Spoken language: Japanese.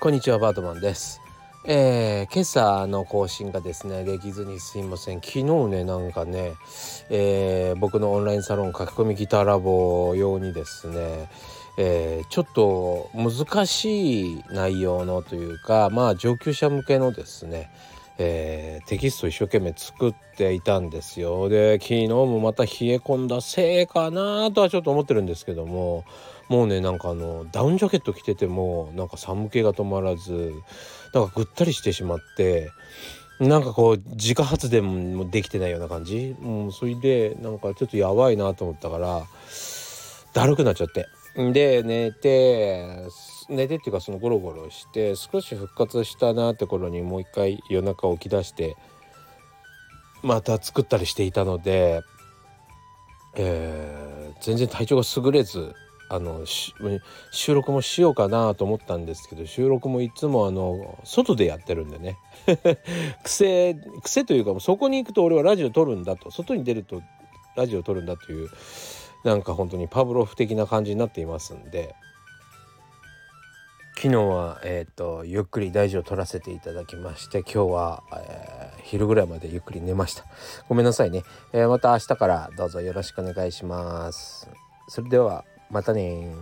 こんにちはバートマンです。えー、今朝の更新がですねできずにすいません。昨日ねなんかね、えー、僕のオンラインサロン書き込みギターラボ用にですね、えー、ちょっと難しい内容のというかまあ上級者向けのですねえー、テキスト一生懸命作っていたんですよ。で昨日もまた冷え込んだせいかなとはちょっと思ってるんですけどももうねなんかあのダウンジャケット着ててもなんか寒気が止まらずなんかぐったりしてしまってなんかこう自家発電もできてないような感じ？もうそれでなんかちょっとやばいなと思ったからだるくなっちゃって。で寝て寝てっていうかそのゴロゴロして少し復活したなって頃にもう一回夜中起き出してまた作ったりしていたので、えー、全然体調が優れずあの収録もしようかなと思ったんですけど収録もいつもあの外でやってるんでね。癖癖というかそこに行くと俺はラジオ撮るんだと外に出るとラジオ撮るんだというなんか本当にパブロフ的な感じになっていますんで。昨日は、えーと、ゆっくり大事を取らせていただきまして今日は、えー、昼ぐらいまでゆっくり寝ました。ごめんなさいね、えー、また明日からどうぞよろしくお願いします。それではまたね